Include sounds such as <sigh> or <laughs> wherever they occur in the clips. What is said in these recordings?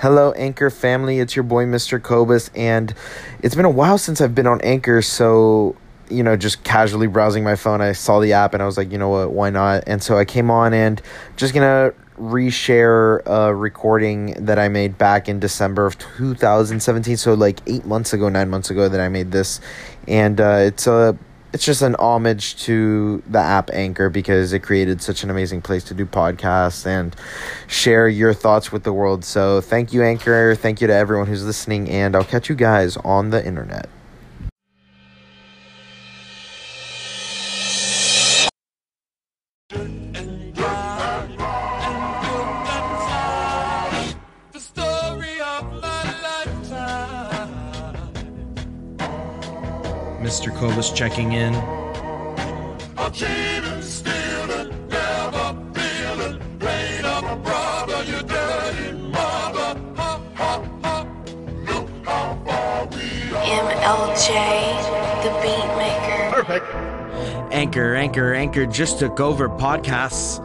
Hello, Anchor family. It's your boy, Mr. Cobus, and it's been a while since I've been on Anchor, so you know, just casually browsing my phone, I saw the app and I was like, you know what, why not? And so I came on and just gonna reshare a recording that I made back in December of 2017. So like eight months ago, nine months ago that I made this, and uh, it's a it's just an homage to the app Anchor because it created such an amazing place to do podcasts and share your thoughts with the world. So thank you, Anchor. Thank you to everyone who's listening, and I'll catch you guys on the internet. Mr. Cobus checking in. MLJ, the beat maker. Perfect. Anchor, Anchor, Anchor just took over podcasts.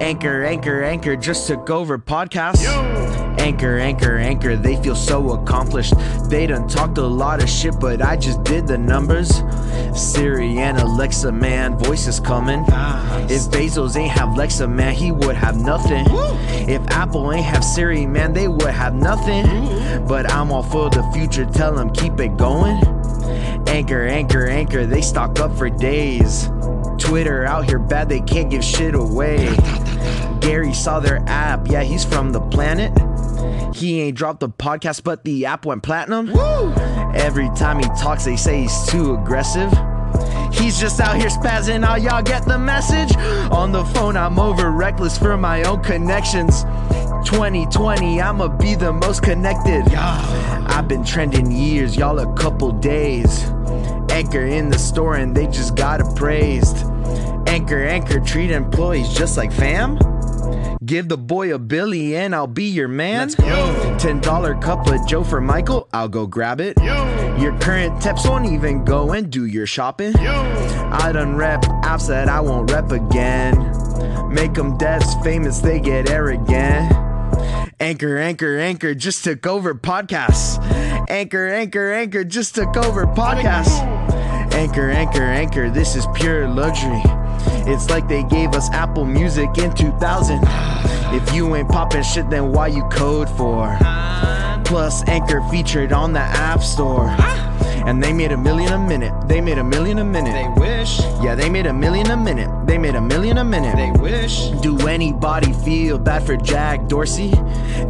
Anchor, Anchor, Anchor just took over podcasts. Anchor, Anchor, Anchor, they feel so accomplished. They done talked a lot of shit, but I just did the numbers. Siri and Alexa, man, voices coming. If Bezos ain't have Alexa, man, he would have nothing. If Apple ain't have Siri, man, they would have nothing. But I'm all for the future, tell them keep it going. Anchor, anchor, anchor, they stock up for days. Twitter out here bad, they can't give shit away. <laughs> Gary saw their app, yeah, he's from the planet. He ain't dropped the podcast, but the app went platinum. Every time he talks, they say he's too aggressive. He's just out here spazzing out, y'all get the message? On the phone, I'm over reckless for my own connections. 2020, I'ma be the most connected. I've been trending years, y'all a couple days. Anchor in the store and they just got appraised. Anchor, anchor, treat employees just like fam. Give the boy a Billy and I'll be your man. Ten dollar cup of Joe for Michael, I'll go grab it. Your current tips won't even go and do your shopping. I done rep apps that I won't rep again. Make them devs famous, they get arrogant. Anchor, anchor, anchor just took over podcasts. Anchor, anchor, anchor just took over podcasts. Anchor, anchor, anchor, this is pure luxury. It's like they gave us Apple Music in 2000. If you ain't popping shit, then why you code for? Plus, Anchor featured on the App Store. And they made a million a minute. They made a million a minute. They wish, Yeah, they made a million a minute. They made a million a minute. they wish. Do anybody feel bad for Jack Dorsey?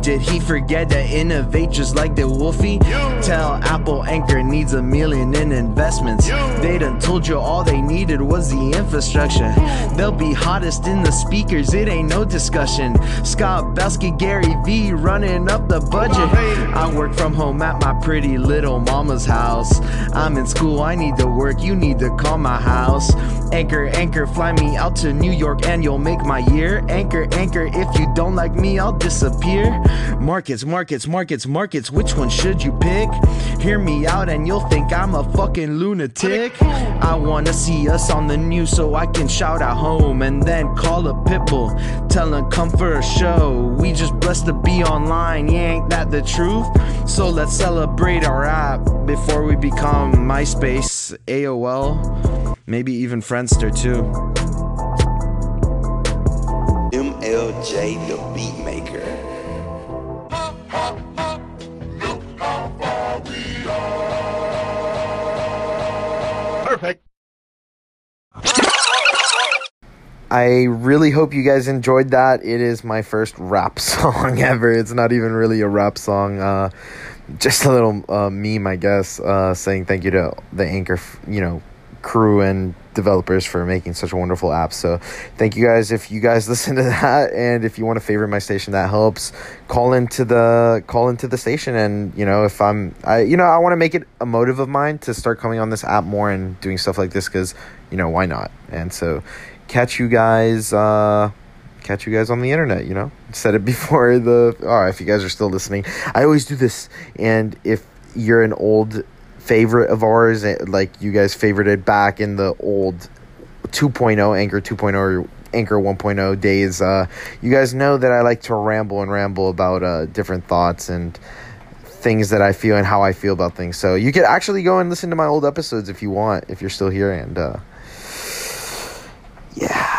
Did he forget to innovate just like the Wolfie? Tell Apple Anchor needs a million in investments. They done told you all they needed was the infrastructure. They'll be hottest in the speakers, it ain't no discussion. Scott Belsky, Gary V running up the budget. I work from home at my pretty little mama's house. I'm in school, I need to work, you need to call my house. Anchor, anchor, fly me out to New York and you'll make my year. Anchor, anchor, if you don't like me, I'll disappear. Markets, markets, markets, markets, which one should you pick? Hear me out and you'll think I'm a fucking lunatic. I wanna see us on the news so I can shout at home and then call a pitbull. Tell him come for a show. We just blessed to be online, yeah, ain't that the truth? So let's celebrate our app before we become MySpace, AOL, maybe even Friendster too. MLJ the Beatmaker. Perfect. I really hope you guys enjoyed that. It is my first rap <laughs> song ever. It's not even really a rap song. Uh, just a little uh, meme, I guess, uh, saying thank you to the Anchor, f- you know, crew and developers for making such a wonderful app. So thank you guys. If you guys <laughs> listen to that, and if you want to favorite my station, that helps. Call into the call into the station, and you know, if I'm, I you know, I want to make it a motive of mine to start coming on this app more and doing stuff like this because you know why not? And so catch you guys uh catch you guys on the internet you know said it <laughs> before the oh if you guys are still listening i always do this and if you're an old favorite of ours eh, like you guys favorited back in the old 2.0 anchor 2.0 or Anchor 1.0 days, uh, you guys know that I like to ramble and ramble about uh, different thoughts and things that I feel and how I feel about things. So you could actually go and listen to my old episodes if you want, if you're still here. And uh, yeah.